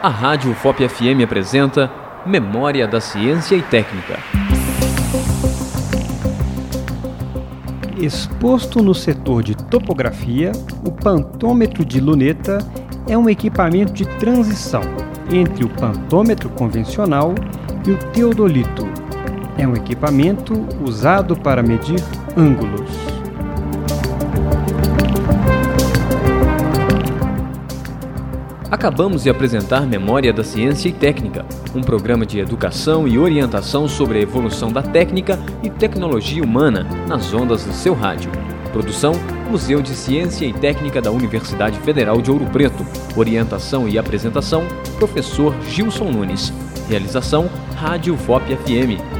A Rádio FOP FM apresenta Memória da Ciência e Técnica. Exposto no setor de topografia, o pantômetro de luneta é um equipamento de transição entre o pantômetro convencional e o teodolito. É um equipamento usado para medir ângulos. Acabamos de apresentar Memória da Ciência e Técnica, um programa de educação e orientação sobre a evolução da técnica e tecnologia humana nas ondas do seu rádio. Produção: Museu de Ciência e Técnica da Universidade Federal de Ouro Preto. Orientação e apresentação: Professor Gilson Nunes. Realização: Rádio VOP FM